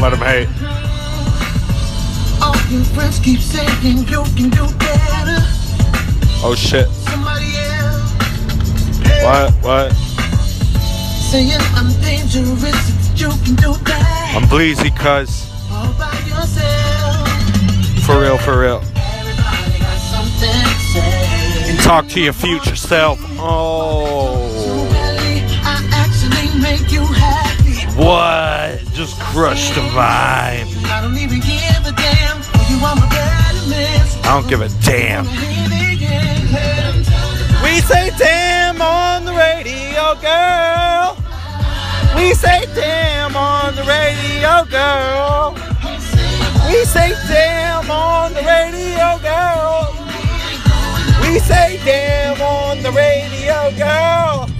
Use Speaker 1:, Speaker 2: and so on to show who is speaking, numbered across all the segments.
Speaker 1: Let them hate. Oh shit. What? What?
Speaker 2: Saying I'm dangerous, you can do that.
Speaker 1: I'm bleezy, cuz. For real, for real. Talk to your future self. Oh. What? Just crush the vibe.
Speaker 2: I don't even give a damn. You, I'm a.
Speaker 1: I don't give a damn. We say damn on the radio, girl. We say damn on the radio, girl. We say damn on the radio, girl. We say damn on the radio, girl.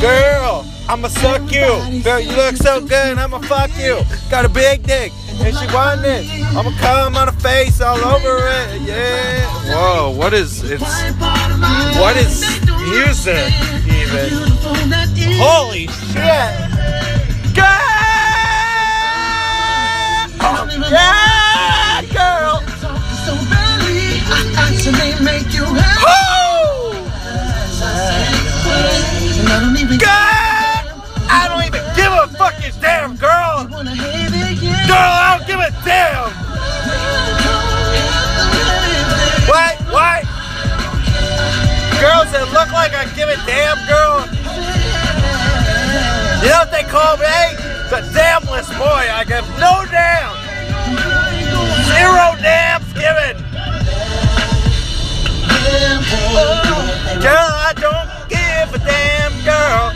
Speaker 1: Girl, I'ma suck you. Girl, you look so good, I'ma fuck you. Got a big dick, and she want it. I'ma come on her face all over it. Yeah. Whoa, what is it's what is music even? Holy shit! Girl! Yeah, girl!
Speaker 2: So really,
Speaker 1: damn, girl! Girl, I don't give a damn! What? What? Girls that look like I give a damn, girl? You know what they call me? The damnless boy. I give no damn. Zero damns given. Girl, I don't give a damn, girl.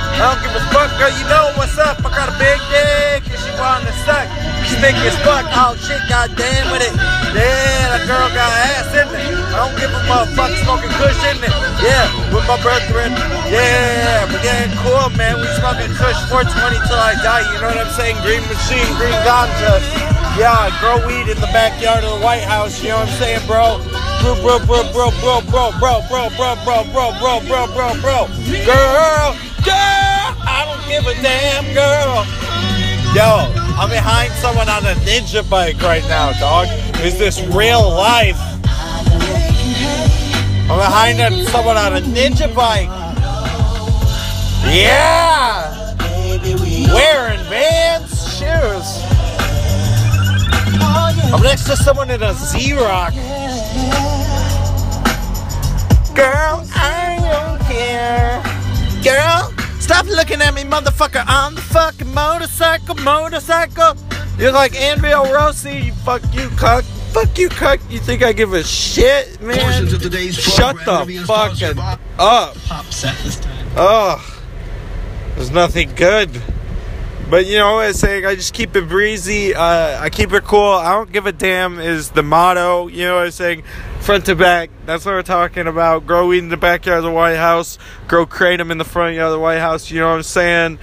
Speaker 1: I don't give a fuck, girl. You know what's up. I got a big dick and she wanna suck. She's thick as fuck. Oh shit, goddamn with it. Yeah, that girl got ass in it. I don't give a motherfucker smoking kush in it. Yeah, with my brethren. Yeah, we're getting cool, man. We smoking kush 420 till I die. You know what I'm saying? Green machine, green ganja. Yeah, grow weed in the backyard of the White House. You know what I'm saying, bro? Bro, bro, bro, bro, bro, bro, bro, bro, bro, bro, bro, bro, bro, bro, bro. Girl, girl, I don't give a damn, girl. Yo, I'm behind someone on a ninja bike right now, dog. Is this real life? I'm behind someone on a ninja bike. Yeah, wearing Vans shoes. I'm next to someone in a Z-Rock. Girl, I. Girl, stop looking at me, motherfucker. On the fucking motorcycle, motorcycle. You're like Andrea Rossi. You fuck you, cuck. Fuck you, cuck. You think I give a shit, man?
Speaker 3: Portions of today's
Speaker 1: Shut the fucking up.
Speaker 3: Pop set this time.
Speaker 1: Ugh. There's nothing good. But you know I'm saying? I just keep it breezy. Uh, I keep it cool. I don't give a damn is the motto. You know what I'm saying? Front to back. That's what we're talking about. Grow weed in the backyard of the White House. Grow kratom in the front yard of the White House. You know what I'm saying?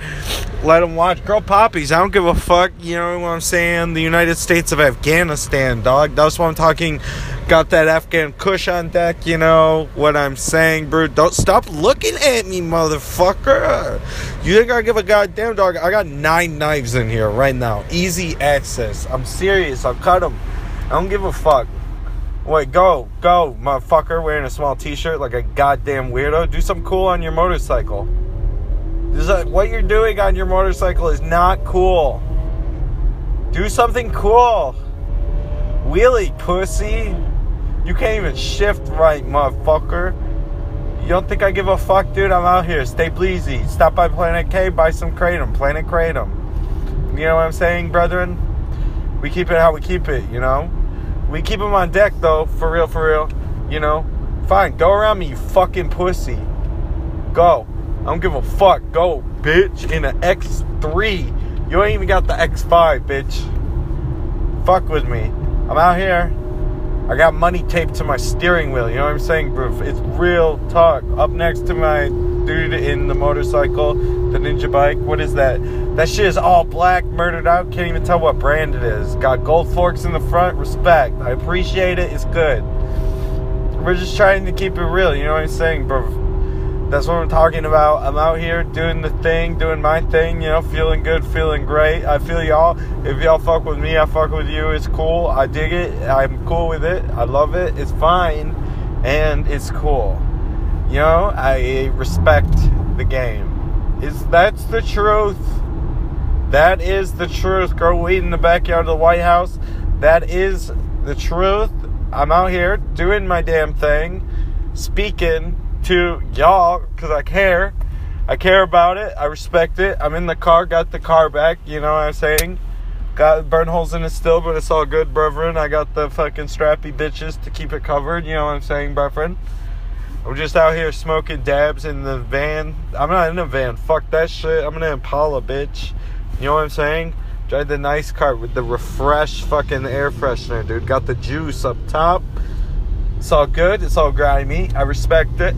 Speaker 1: Let them watch. Grow poppies. I don't give a fuck. You know what I'm saying? The United States of Afghanistan, dog. That's what I'm talking. Got that Afghan Kush on deck. You know what I'm saying, bro? Don't stop looking at me, motherfucker. You think I give a goddamn dog? I got nine knives in here right now. Easy access. I'm serious. I'll cut them. I don't give a fuck. Wait, go, go, motherfucker, wearing a small t-shirt like a goddamn weirdo. Do something cool on your motorcycle. This is, what you're doing on your motorcycle is not cool. Do something cool. Wheelie, pussy. You can't even shift right, motherfucker. You don't think I give a fuck, dude? I'm out here. Stay bleezy. Stop by Planet K, buy some Kratom. Planet Kratom. You know what I'm saying, brethren? We keep it how we keep it, you know? We keep them on deck, though. For real, for real. You know? Fine. Go around me, you fucking pussy. Go. I don't give a fuck. Go, bitch, in an X3. You ain't even got the X5, bitch. Fuck with me. I'm out here. I got money taped to my steering wheel. You know what I'm saying, bro? It's real talk. Up next to my dude in the motorcycle, the ninja bike. What is that? That shit is all black, murdered out. Can't even tell what brand it is. Got gold forks in the front. Respect. I appreciate it. It's good. We're just trying to keep it real. You know what I'm saying, bro? That's what I'm talking about. I'm out here doing the thing, doing my thing, you know, feeling good, feeling great. I feel y'all. If y'all fuck with me, I fuck with you. It's cool. I dig it. I'm cool with it. I love it. It's fine. And it's cool. You know, I respect the game. Is that's the truth. That is the truth. Grow weed in the backyard of the White House. That is the truth. I'm out here doing my damn thing, speaking to y'all because I care. I care about it. I respect it. I'm in the car, got the car back, you know what I'm saying? Got burn holes in it still, but it's all good, brethren. I got the fucking strappy bitches to keep it covered, you know what I'm saying, brethren? I'm just out here smoking dabs in the van. I'm not in a van. Fuck that shit. I'm in an Impala, bitch. You know what I'm saying? Drive the nice car with the refresh fucking air freshener, dude. Got the juice up top. It's all good. It's all grimy. I respect it.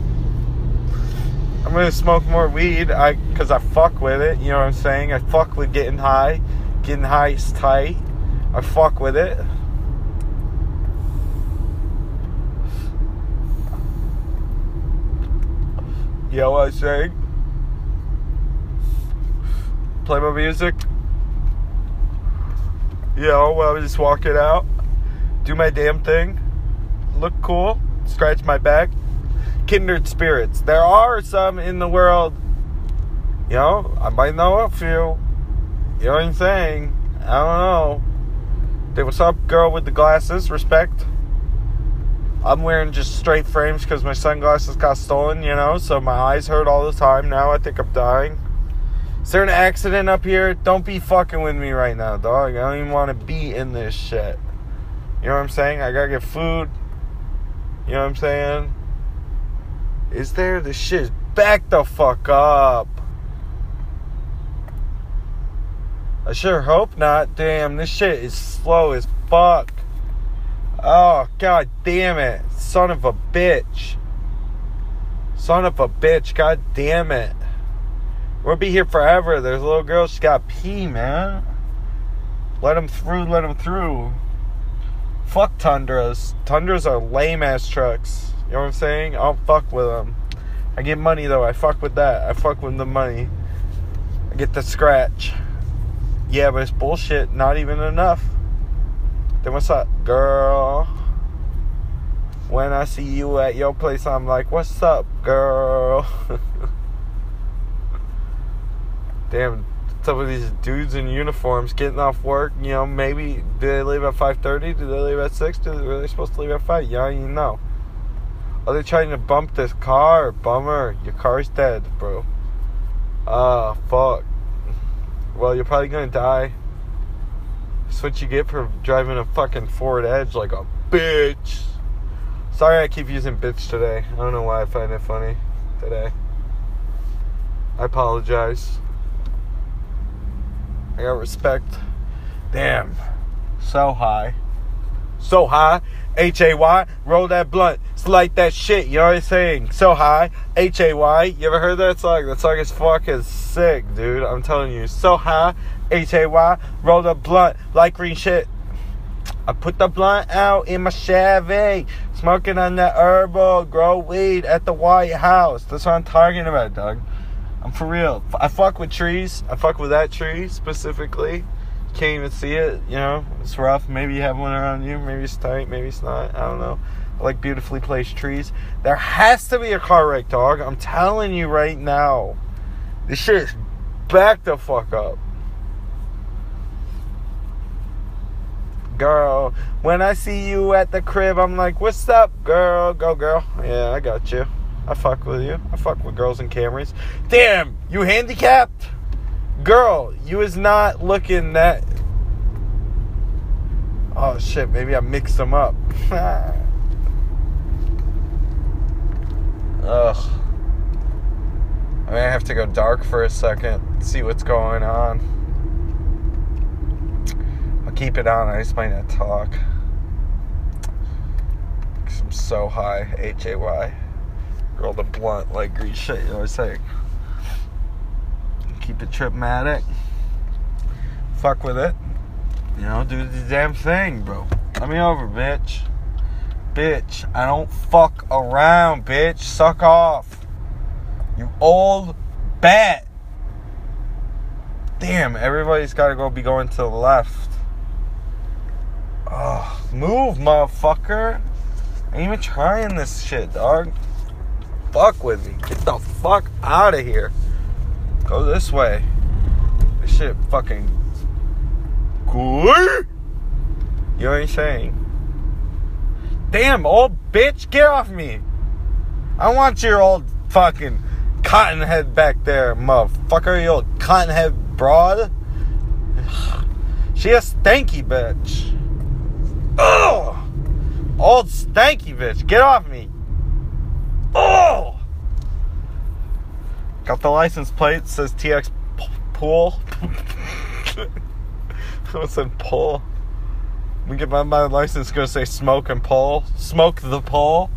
Speaker 1: I'm gonna smoke more weed. I cause I fuck with it. You know what I'm saying? I fuck with getting high. Getting high is tight. I fuck with it. You know what I'm saying? Play my music. You know, well, just walk it out. Do my damn thing. Look cool. Scratch my back. Kindred spirits. There are some in the world. You know, I might know a few. You know what I'm saying? I don't know. Hey, what's up, girl with the glasses? Respect. I'm wearing just straight frames because my sunglasses got stolen, you know, so my eyes hurt all the time. Now I think I'm dying. Is there an accident up here? Don't be fucking with me right now, dog. I don't even want to be in this shit. You know what I'm saying? I gotta get food. You know what I'm saying? Is there? the shit back the fuck up. I sure hope not. Damn, this shit is slow as fuck. Oh, god damn it. Son of a bitch. Son of a bitch, god damn it. We'll be here forever. There's a little girl, she's got pee, man. Let him through, let him through. Fuck Tundras. Tundras are lame ass trucks. You know what I'm saying? I don't fuck with them. I get money though. I fuck with that. I fuck with the money. I get the scratch. Yeah, but it's bullshit. Not even enough. Then what's up, girl? When I see you at your place, I'm like, what's up, girl? Damn, of these dudes in uniforms getting off work, you know, maybe do they leave at 5.30? Do they leave at 6? Do they, they supposed to leave at 5? Yeah, you know. Are they trying to bump this car? Bummer. Your car's dead, bro. Ah, uh, fuck. Well, you're probably gonna die. That's what you get for driving a fucking Ford Edge like a bitch. Sorry I keep using bitch today. I don't know why I find it funny today. I apologize. I got respect. Damn. So high. So high. H A Y. Roll that blunt. It's like that shit. You know what I'm saying? So high. H A Y. You ever heard that song? That song is fucking sick, dude. I'm telling you. So high. H A Y. Roll the blunt like green shit. I put the blunt out in my Chevy, smoking on that herbal, grow weed at the White House. That's what I'm talking about, Doug. I'm for real. I fuck with trees. I fuck with that tree specifically. Can't even see it, you know. It's rough. Maybe you have one around you. Maybe it's tight. Maybe it's not. I don't know. I like beautifully placed trees. There has to be a car wreck, dog. I'm telling you right now. This shit is back the fuck up. girl. When I see you at the crib, I'm like, what's up, girl? Go, girl. Yeah, I got you. I fuck with you. I fuck with girls and Camrys. Damn, you handicapped? Girl, you is not looking that. Oh shit, maybe I mixed them up. Ugh. I may have to go dark for a second, see what's going on. I'll keep it on, I just might not talk. I'm so high, H A Y. Roll the blunt like grease shit, you I'm saying? Keep it tripmatic. Fuck with it. You know, do the damn thing, bro. Let me over, bitch. Bitch, I don't fuck around, bitch. Suck off. You old bat. Damn, everybody's gotta go be going to the left. Oh, move, motherfucker. I ain't even trying this shit, dog. Fuck with me. Get the fuck out of here. Go this way. This shit fucking good. You I'm saying? Damn, old bitch, get off me. I want your old fucking cotton head back there, motherfucker. You old cotton head broad. She a stanky bitch. Oh, old stanky bitch, get off me. Oh, got the license plate says TX Pool. I said pull. We get my, my license gonna say smoke and pull. Smoke the pull.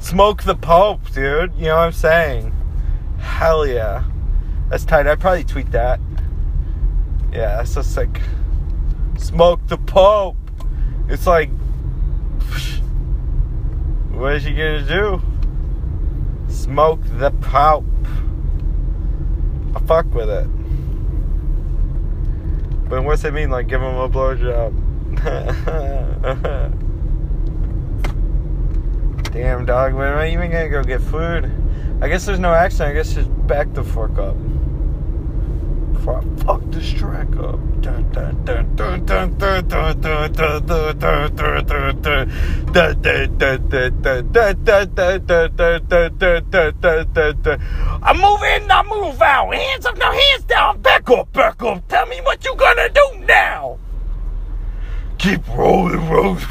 Speaker 1: Smoke the Pope, dude. You know what I'm saying? Hell yeah. That's tight. I'd probably tweet that. Yeah, that's so sick. Smoke the Pope. It's like, what is he gonna do? Smoke the Pope. I fuck with it. But what's it mean? Like, give him a blowjob? Damn, dog. When am I even gonna go get food? I guess there's no accent. I guess just back the fuck up before I fuck this track up. I move in, I move out. Hands up, no hands down. Back up, back up. Tell me what you gonna do now. Keep rolling, rolling.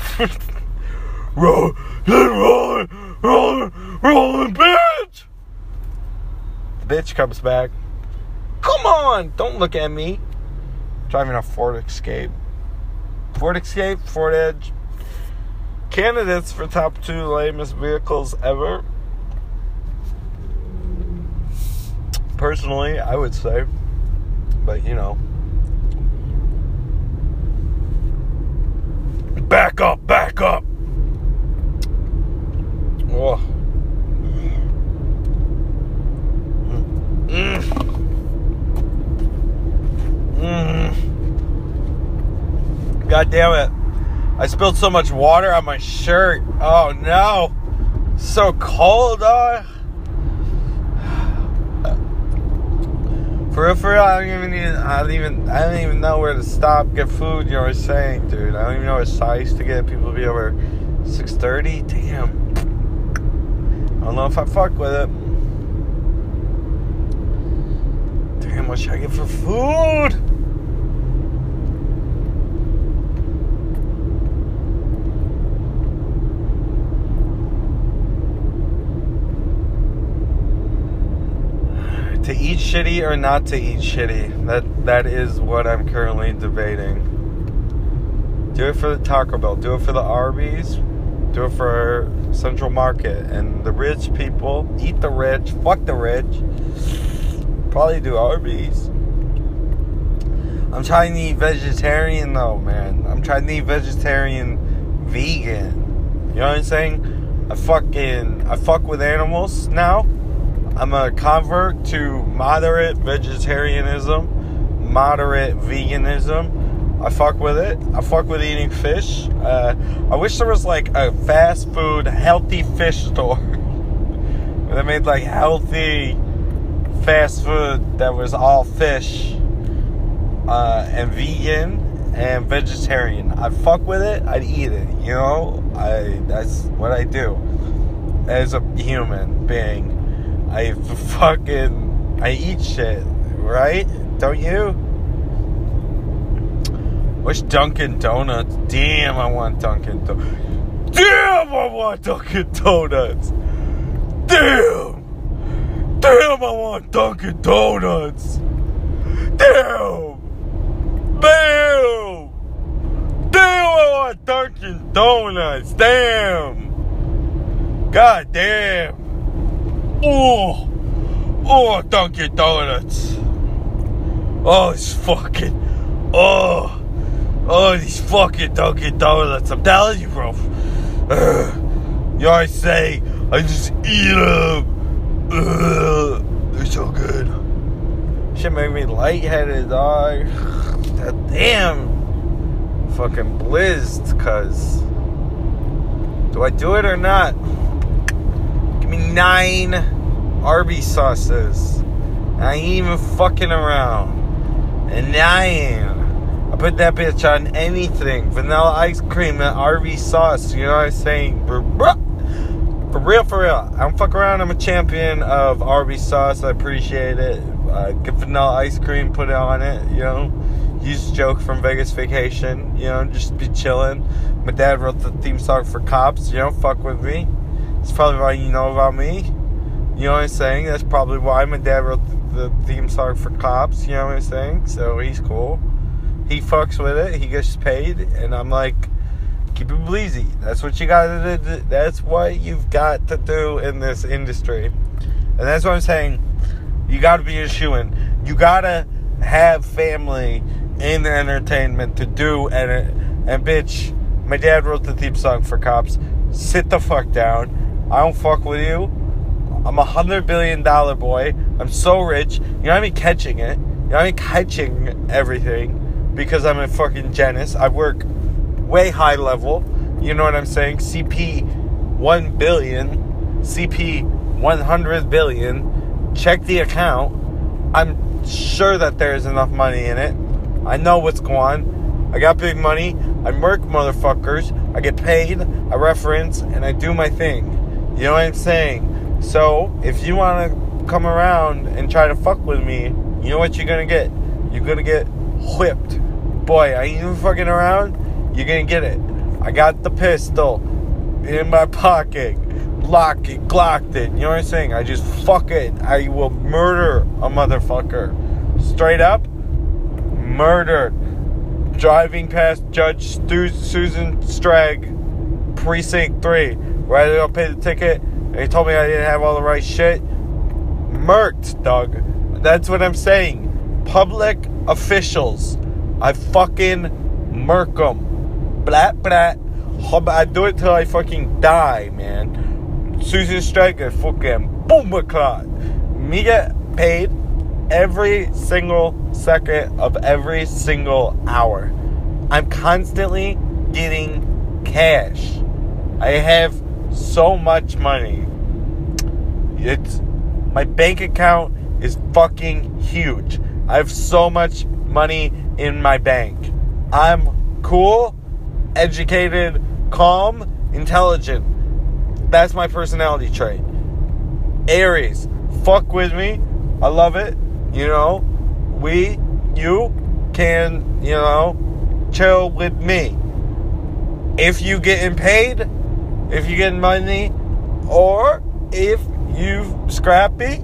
Speaker 1: roll, rolling, rolling, rolling, bitch. The bitch comes back. Come on, don't look at me. Driving a Ford Escape. Ford Escape, Ford Edge. Candidates for top two lamest vehicles ever. Personally, I would say. But, you know. Back up, back up. Oh. Mm. Mm. God damn it. I spilled so much water on my shirt. Oh no. So cold, dog. For real, for real, I don't even need, I don't even, I don't even know where to stop, get food, you know what I'm saying, dude. I don't even know what size to get people be over 630. Damn. I don't know if I fuck with it. Damn, what should I get for food? To eat shitty or not to eat shitty? That that is what I'm currently debating. Do it for the Taco Bell. Do it for the Arby's. Do it for Central Market. And the rich people eat the rich. Fuck the rich. Probably do Arby's. I'm trying to eat vegetarian though, man. I'm trying to eat vegetarian, vegan. You know what I'm saying? I fucking I fuck with animals now. I'm a convert to moderate vegetarianism, moderate veganism. I fuck with it. I fuck with eating fish. Uh, I wish there was like a fast food, healthy fish store that made like healthy fast food that was all fish uh, and vegan and vegetarian. I'd fuck with it. I'd eat it. You know, I that's what I do as a human being. I fucking I eat shit, right? Don't you? Wish Dunkin' Donuts. Damn, I want Dunkin' Donuts. Damn, I want Dunkin' Donuts. Damn. Damn, I want Dunkin' Donuts. Damn. Bam. Damn, I want Dunkin' Donuts. Damn. God damn. Oh. Oh, Dunkin' Donuts. Oh, it's fucking. Oh. Oh, these fucking Dunkin' Donuts. I'm telling you, bro. Ugh. You always say, I just eat them. They're so good. Shit make me lightheaded, dog. God damn. Fucking blizzed, cuz. Do I do it or not? Nine Arby's sauces. I ain't even fucking around. And nine. I put that bitch on anything. Vanilla ice cream and Arby's sauce. You know what I'm saying? For, real, for real. I don't fuck around. I'm a champion of Arby's sauce. I appreciate it. Uh, get vanilla ice cream, put it on it, you know. Use joke from Vegas Vacation, you know, just be chilling. My dad wrote the theme song for Cops, you know, fuck with me. It's probably why you know about me. You know what I'm saying? That's probably why my dad wrote the, the theme song for Cops, you know what I'm saying? So he's cool. He fucks with it, he gets paid, and I'm like, keep it bleezy. That's what you gotta do. That's what you've got to do in this industry. And that's what I'm saying. You gotta be a shoe in. You gotta have family in the entertainment to do and and bitch, my dad wrote the theme song for cops. Sit the fuck down. I don't fuck with you. I'm a hundred billion dollar boy. I'm so rich. You know I mean catching it. You know I mean catching everything because I'm a fucking genius. I work way high level. You know what I'm saying? CP one billion, CP one hundred billion. Check the account. I'm sure that there's enough money in it. I know what's going on. I got big money. I murk motherfuckers. I get paid. I reference and I do my thing. You know what I'm saying? So if you want to come around and try to fuck with me, you know what you're gonna get? You're gonna get whipped. Boy, I ain't even fucking around. You're gonna get it. I got the pistol in my pocket. Lock it, glocked it. You know what I'm saying? I just fuck it. I will murder a motherfucker. Straight up, murder. Driving past Judge Stu- Susan Strag, Precinct 3. Right to go pay the ticket. He told me I didn't have all the right shit. Murked, Doug. That's what I'm saying. Public officials. I fucking murk them. Blat, blat. I do it till I fucking die, man. Susan Strag, fucking boom, Me get paid every single second of every single hour. I'm constantly getting cash. I have so much money. It's my bank account is fucking huge. I have so much money in my bank. I'm cool, educated, calm, intelligent. That's my personality trait. Aries, fuck with me. I love it. You know, we, you can, you know, chill with me. If you getting paid, if you getting money, or if you scrappy,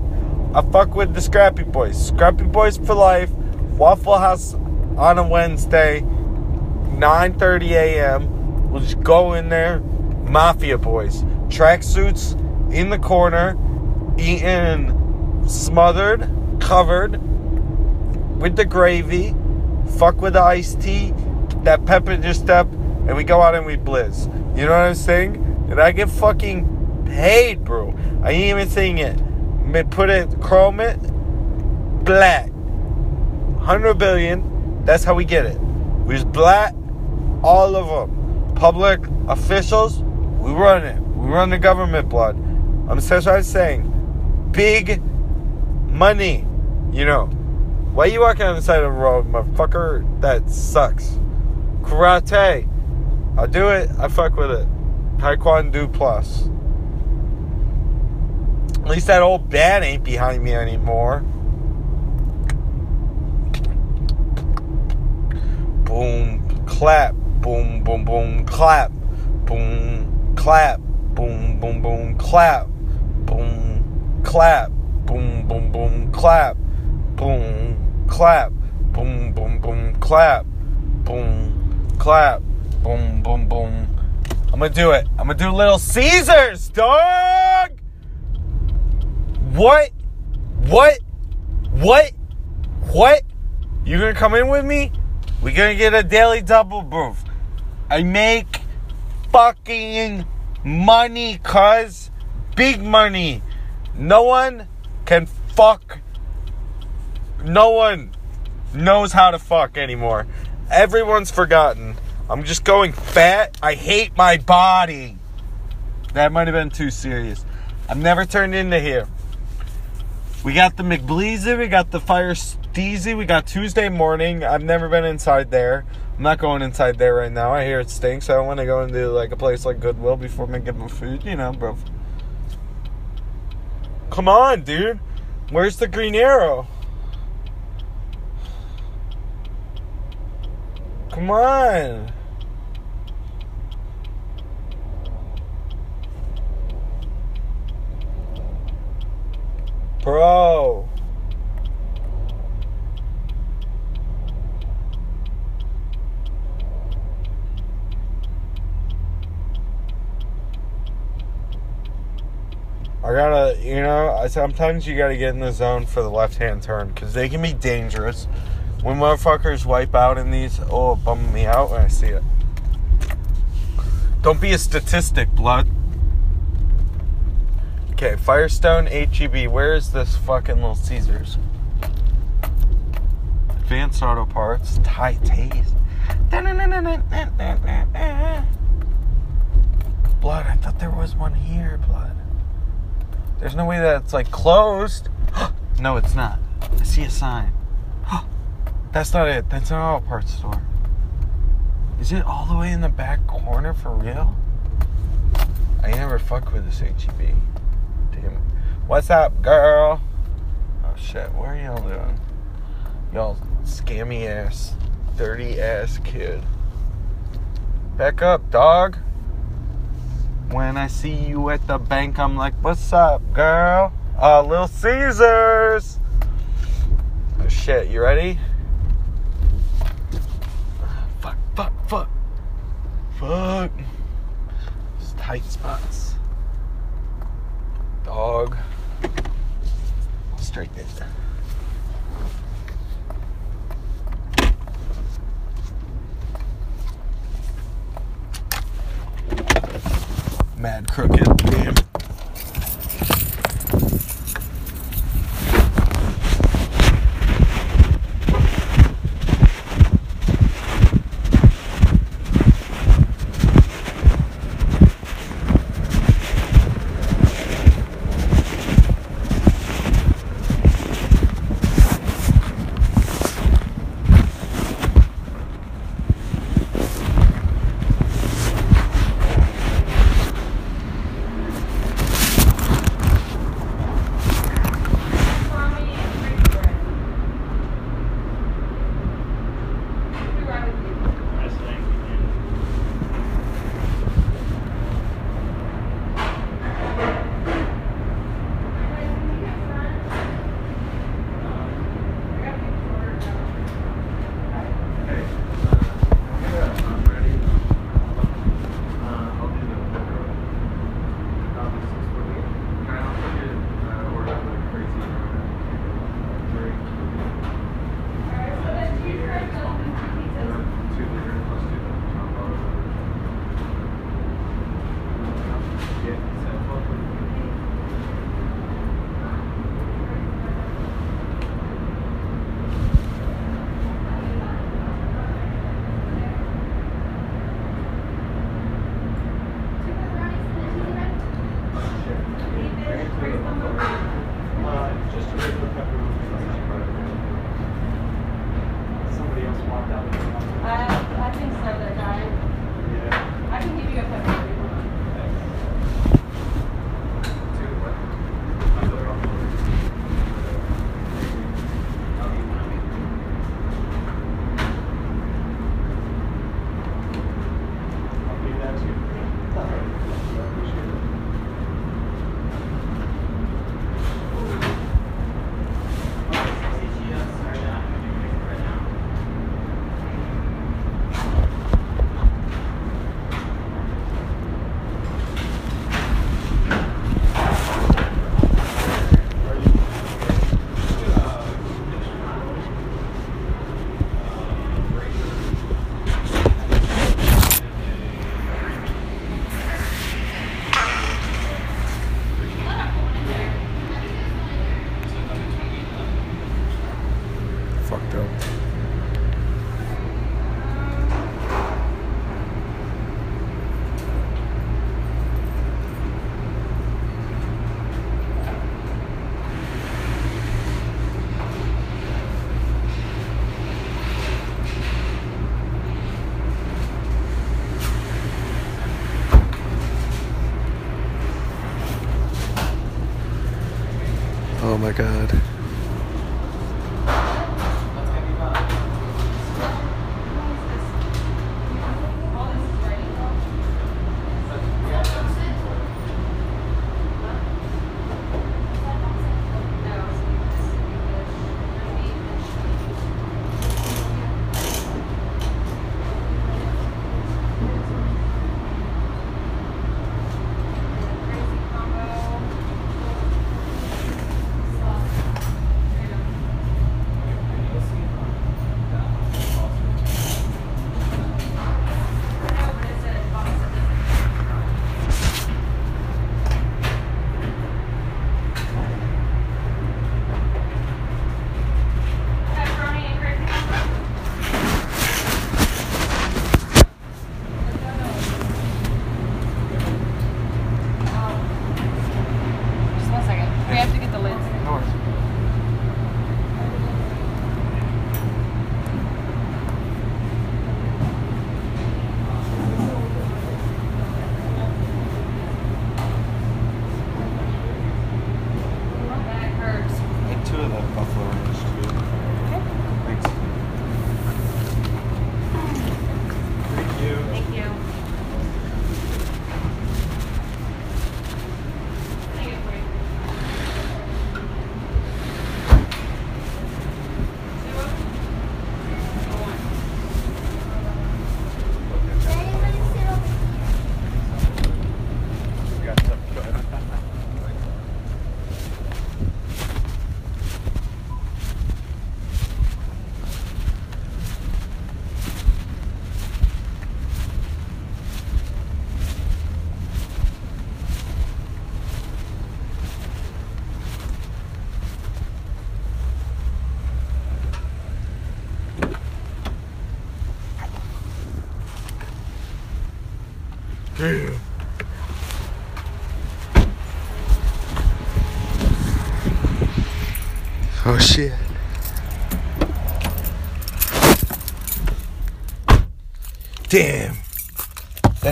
Speaker 1: I fuck with the scrappy boys. Scrappy boys for life. Waffle House on a Wednesday, 9:30 a.m. We'll just go in there, mafia boys, tracksuits in the corner, eating smothered, covered with the gravy, fuck with the iced tea, that pepper just step, and we go out and we blizz. You know what I'm saying? And I get fucking paid, bro. I ain't even saying it. Put it, chrome it, black. 100 billion, that's how we get it. We just black all of them. Public officials, we run it. We run the government blood. I'm essentially saying, big money. You know, why you walking on the side of the road, motherfucker? That sucks. Karate, I'll do it. I fuck with it. Taekwondo plus. At least that old bat ain't behind me anymore. Boom, clap, boom, boom, boom, clap, boom, clap, boom, boom, boom, clap, boom, clap, boom, boom, boom, clap, boom, clap, boom, boom, boom, clap, boom, clap, boom, boom, boom. I'm gonna do it. I'm gonna do Little Caesars, dog. What? What? What? What? You gonna come in with me? We gonna get a daily double booth. I make fucking money, cuz. Big money. No one can fuck. No one knows how to fuck anymore. Everyone's forgotten. I'm just going fat. I hate my body. That might have been too serious. I've never turned into here. We got the McBleezy, we got the Fire Steezy, we got Tuesday morning. I've never been inside there. I'm not going inside there right now. I hear it stinks. I don't want to go into like a place like Goodwill before I get my food, you know, bro. Come on, dude. Where's the green arrow? Come on. Bro. I gotta, you know, sometimes you gotta get in the zone for the left hand turn because they can be dangerous. When motherfuckers wipe out in these, oh, bummed me out when I see it. Don't be a statistic, blood. Okay, Firestone HEB. Where is this fucking Little Caesars? Advanced Auto Parts. Thai Taste. Blood, I thought there was one here, blood. There's no way that it's like closed. no, it's not. I see a sign. That's not it. That's an auto parts store. Is it all the way in the back corner for real? I never fuck with this HEB. What's up, girl? Oh shit, what are y'all doing? Y'all scammy ass, dirty ass kid. Back up, dog. When I see you at the bank, I'm like, what's up, girl? Uh, Little Caesars. Oh shit, you ready? Fuck, fuck, fuck. Fuck. Tight spots. Dog. Straight there. Mad crooked. Damn.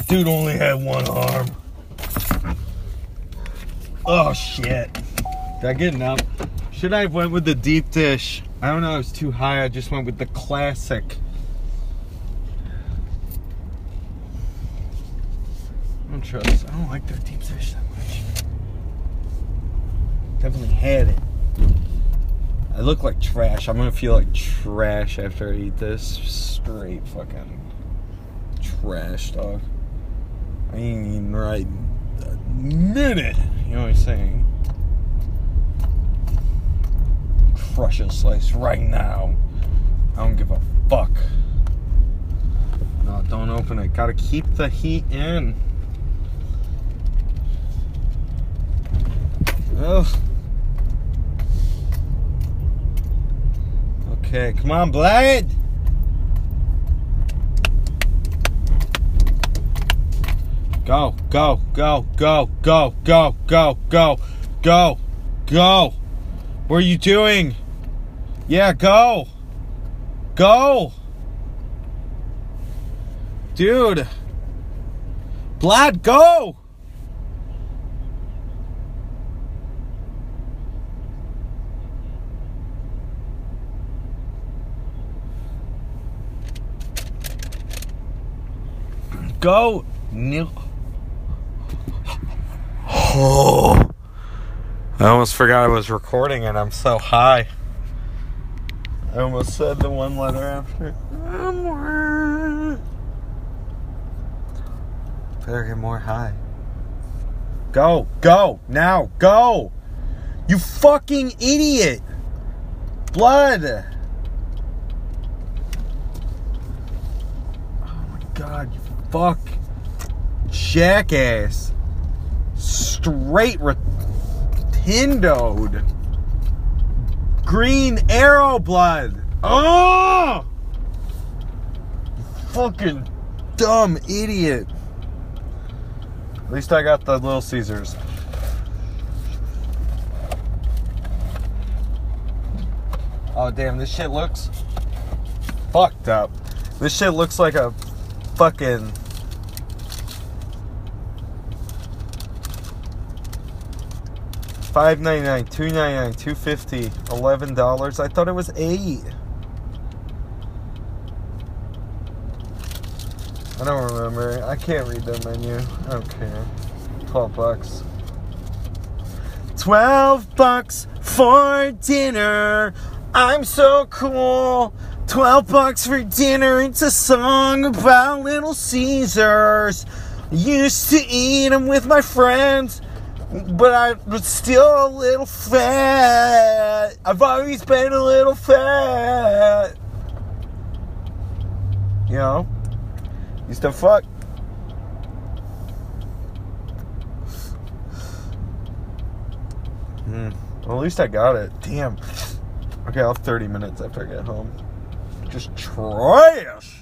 Speaker 1: Dude only had one arm. Oh shit. Did I get enough? Should I have went with the deep dish? I don't know, it was too high. I just went with the classic. I don't trust. I don't like their deep dish that much. Definitely had it. I look like trash. I'm gonna feel like trash after I eat this. Straight fucking trash, dog. I right a minute. You know what I'm saying? Crush a slice right now. I don't give a fuck. No, don't open it. Gotta keep the heat in. Ugh. Okay, come on, Blade. Go, go, go, go, go, go, go, go, go, go. What are you doing? Yeah, go. Go. Dude. Blad, go. Go. Nil. Oh. I almost forgot I was recording and I'm so high. I almost said the one letter after. Better get more high. Go, go, now, go! You fucking idiot! Blood! Oh my god, you fuck. Jackass. Straight rotundoed. Green arrow blood. Oh! Fucking dumb idiot. At least I got the Little Caesars. Oh damn, this shit looks fucked up. This shit looks like a fucking Five ninety nine, two ninety nine, two fifty, eleven dollars. I thought it was eight. I don't remember. I can't read the menu. I don't care. Twelve bucks. Twelve bucks for dinner. I'm so cool. Twelve bucks for dinner. It's a song about Little Caesars. Used to eat them with my friends, but I was still a little fat. I've always been a little fat. You know? Used to fuck. Hmm. Well, at least I got it. Damn. Okay, I'll have 30 minutes after I get home. Just trash.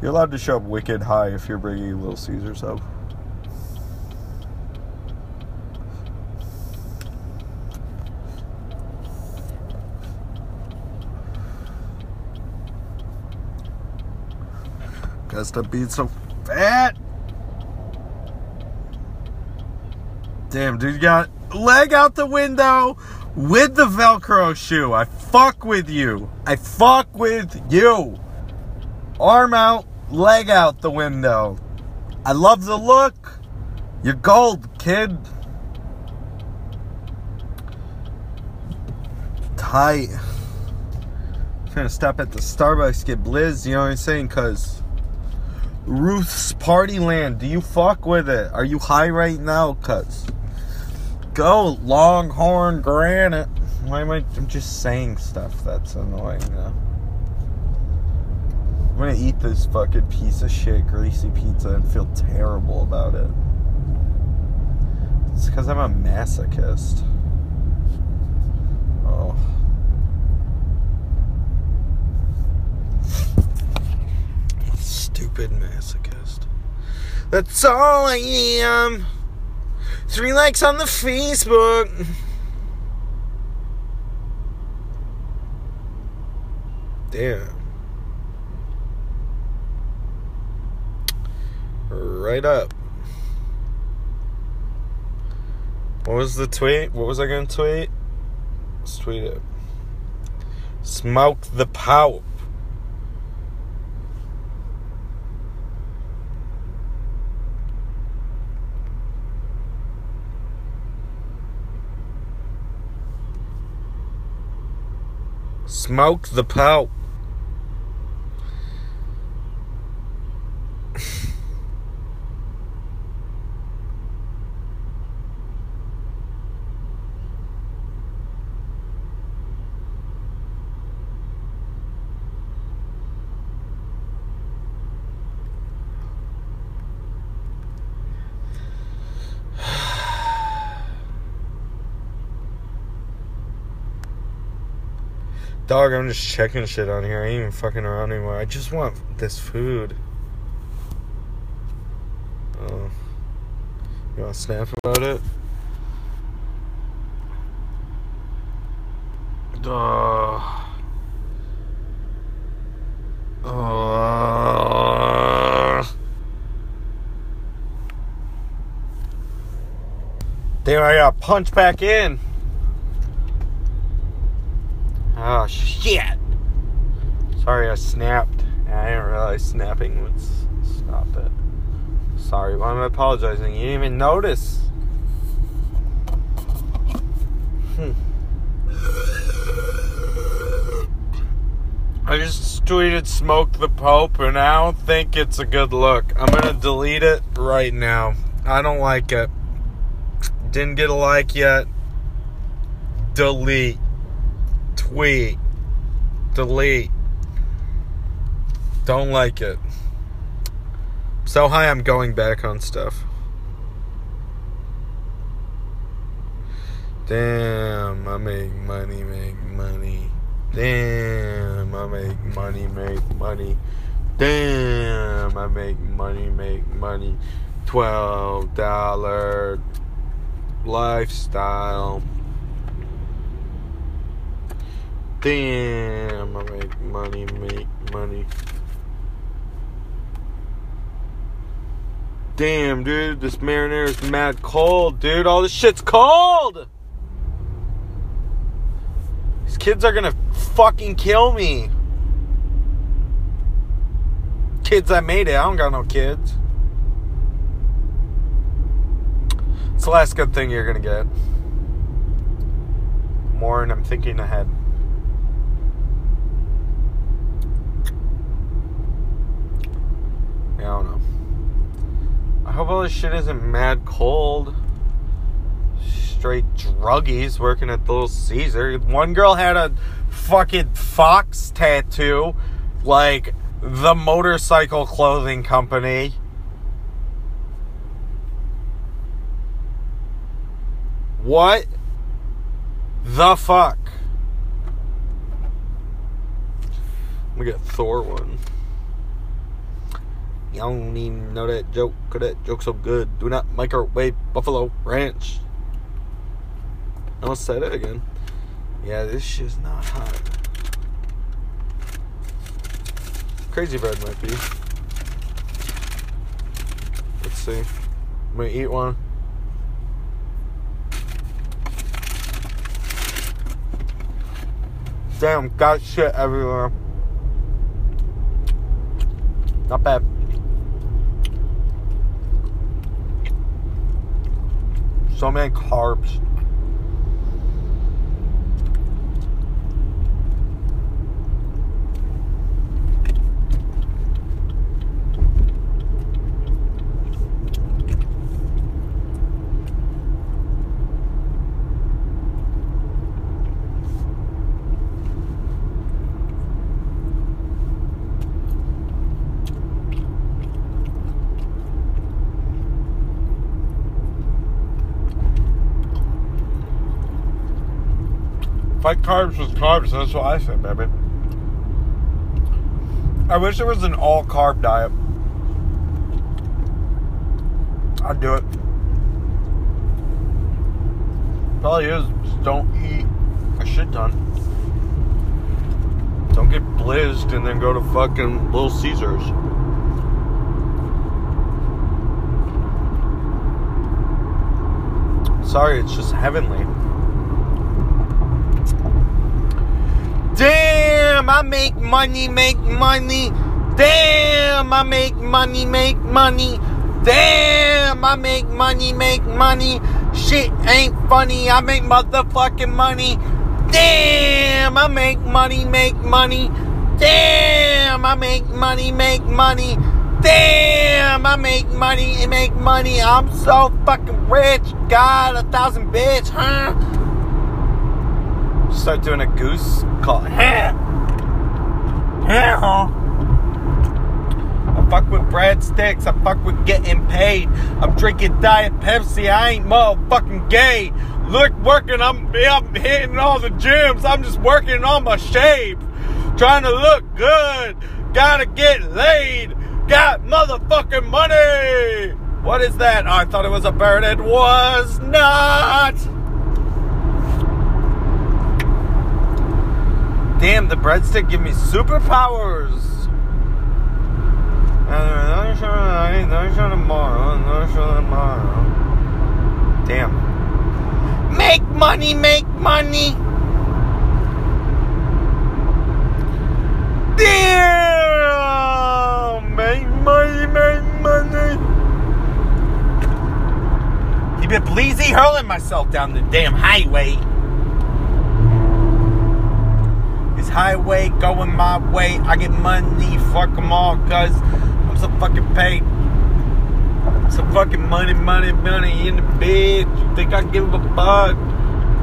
Speaker 1: You're allowed to show up wicked high if you're bringing Little Caesars up. To being so fat. Damn, dude, got leg out the window with the Velcro shoe. I fuck with you. I fuck with you. Arm out, leg out the window. I love the look. You're gold, kid. Tight. I'm gonna stop at the Starbucks, get blizz, you know what I'm saying? Cause Ruth's Party Land, do you fuck with it? Are you high right now? Cuz. Go, Longhorn Granite. Why am I? I'm just saying stuff that's annoying. I'm gonna eat this fucking piece of shit greasy pizza and feel terrible about it. It's because I'm a masochist. Oh. Stupid masochist. That's all I am. Three likes on the Facebook. Damn. Right up. What was the tweet? What was I gonna tweet? Let's tweet it. Smoke the Pope. Smoke the Pope. Dog, I'm just checking shit on here. I ain't even fucking around anymore. I just want this food. Oh. You want to snap about it? Oh. Damn, I got punched back in. Oh shit! Sorry, I snapped. I didn't realize snapping would stop it. Sorry, why am I apologizing? You didn't even notice. Hmm. I just tweeted "smoke the Pope" and I don't think it's a good look. I'm gonna delete it right now. I don't like it. Didn't get a like yet. Delete Wait. Delete. Don't like it. So high, I'm going back on stuff. Damn, I make money, make money. Damn, I make money, make money. Damn, I make money, make money. $12 lifestyle. Damn, I make money, make money. Damn, dude, this marinara is mad cold, dude. All this shit's cold. These kids are gonna fucking kill me. Kids, I made it. I don't got no kids. It's the last good thing you're gonna get. More, and I'm thinking ahead. I don't know. I hope all this shit isn't mad cold. Straight druggies working at the Little Caesar. One girl had a fucking fox tattoo, like the motorcycle clothing company. What the fuck? We get Thor one. You don't even know that joke, cause that joke's so good. Do not microwave Buffalo Ranch. I almost say it again. Yeah, this shit's not hot. Crazy bread might be. Let's see. I'm gonna eat one. Damn, got shit everywhere. Not bad. So many carbs. Fight carbs with carbs. That's what I said, baby. I wish there was an all carb diet. I'd do it. Probably is. Just don't eat a shit ton. Don't get blizzed and then go to fucking Little Caesars. Sorry, it's just heavenly. Damn, I make money, make money. Damn, I make money, make money. Damn, I make money, make money. Shit ain't funny, I make motherfucking money. Damn, I make money, make money. Damn, I make money, make money. Damn, I make money, and make money. I'm so fucking rich. God, a thousand bitch, huh? start doing a goose call. I fuck with breadsticks. I fuck with getting paid. I'm drinking Diet Pepsi. I ain't motherfucking gay. Look, working. I'm, I'm hitting all the gyms. I'm just working on my shape. Trying to look good. Gotta get laid. Got motherfucking money. What is that? I thought it was a bird. It was not. Damn, the breadstick give me superpowers. Damn. Make money, make money. Damn! Make money, make money. Keep it bleezy hurling myself down the damn highway. This highway going my way. I get money, fuck them all, cuz I'm so fucking paid. So fucking money, money, money in the bitch. You think I give a fuck?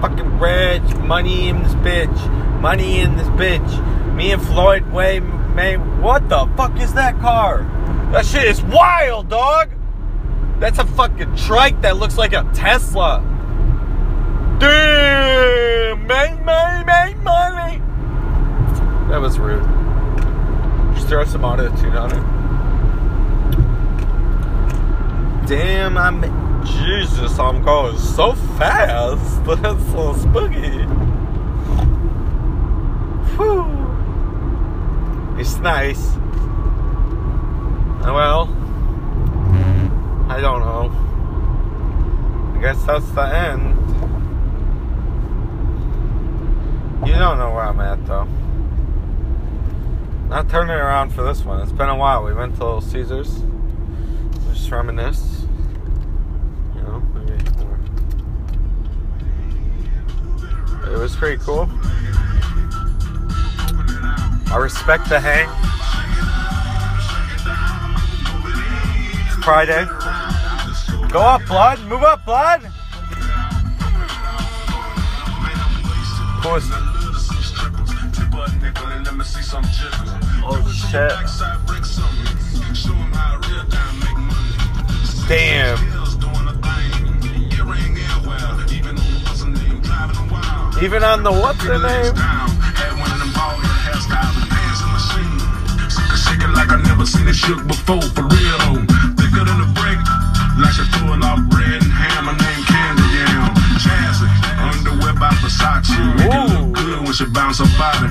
Speaker 1: Fucking rich, money in this bitch. Money in this bitch. Me and Floyd Way, man, what the fuck is that car? That shit is wild, dog. That's a fucking trike that looks like a Tesla. Damn! Make money, make money! That was rude. Just throw some auto tune on it. Damn, I'm. Jesus, I'm going so fast. But that's so spooky. Whew. It's nice. Well, I don't know. I guess that's the end. You don't know where I'm at though. Not turning around for this one. It's been a while. We went to Little Caesars. Just reminisce. You know, maybe. It was pretty cool. I respect the hang. It's Friday. Go up, blood. Move up, blood. Puss. Oh shit. Damn. Even on the what's the name?
Speaker 4: Like I never seen it shook before, for real. Thicker than a brick, like she throwing off bread and ham. My name Candy Yam. Jazzy, underwear by Versace. When she bounce her body.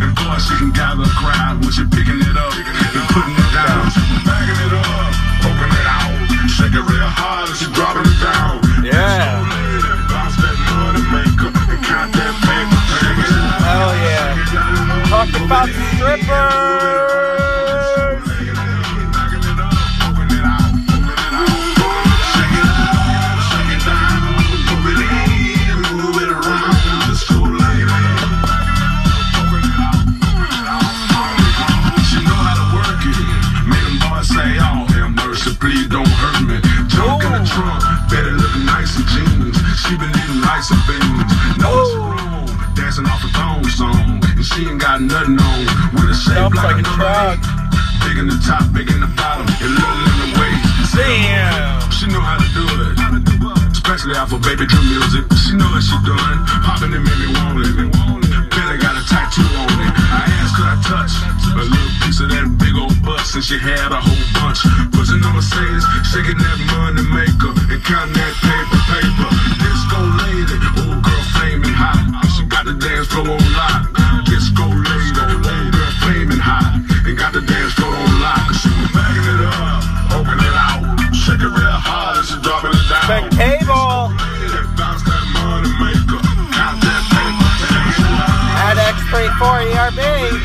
Speaker 4: And boy, she can gather a crowd when she picking it up and putting it down. Bagging it up, poking it out. Shake it real hard and she dropping it down.
Speaker 1: Yeah.
Speaker 4: Bounce that money maker and count that paper. paper.
Speaker 1: Hell yeah. Talk about strippers.
Speaker 4: Got nothing on. With a shape like,
Speaker 1: like a truck.
Speaker 4: Big in the top, big in the bottom, and little in the waist.
Speaker 1: Damn.
Speaker 4: She know how to do it. Especially off of baby drum music. She know what she doing. Popping it made me want it. Billy got a tattoo on it. I asked could I touch a little piece of that big old butt since she had a whole bunch. Pushing on Mercedes, shaking that money maker and counting that paper, paper. Disco lady, old girl flaming hot. She got the dance floor on lock.
Speaker 1: ERB.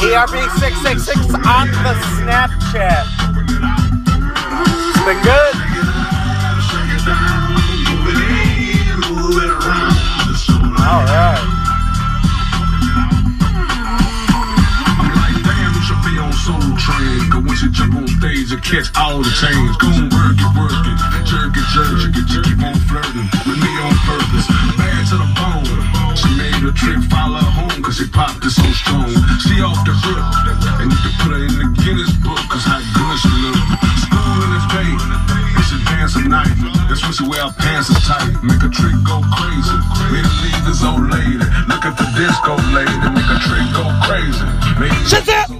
Speaker 1: ERB666 on the Snapchat. Been good. All right.
Speaker 4: Train. Jump on stage, catch all the chains. Go work it, work it. Jerk it, jerk it. Keep on flirting with me on purpose. Bad to the bone. A trick, follow home. Cause she popped it so strong. She off the hook. And put her in the Guinness book. Cause how good she look. School in dance night. That's when she wear her pants tight. Make a trick go crazy. Made her leave this old oh, lady. Looking for disco lady. Make a trick go crazy.
Speaker 1: Shut up!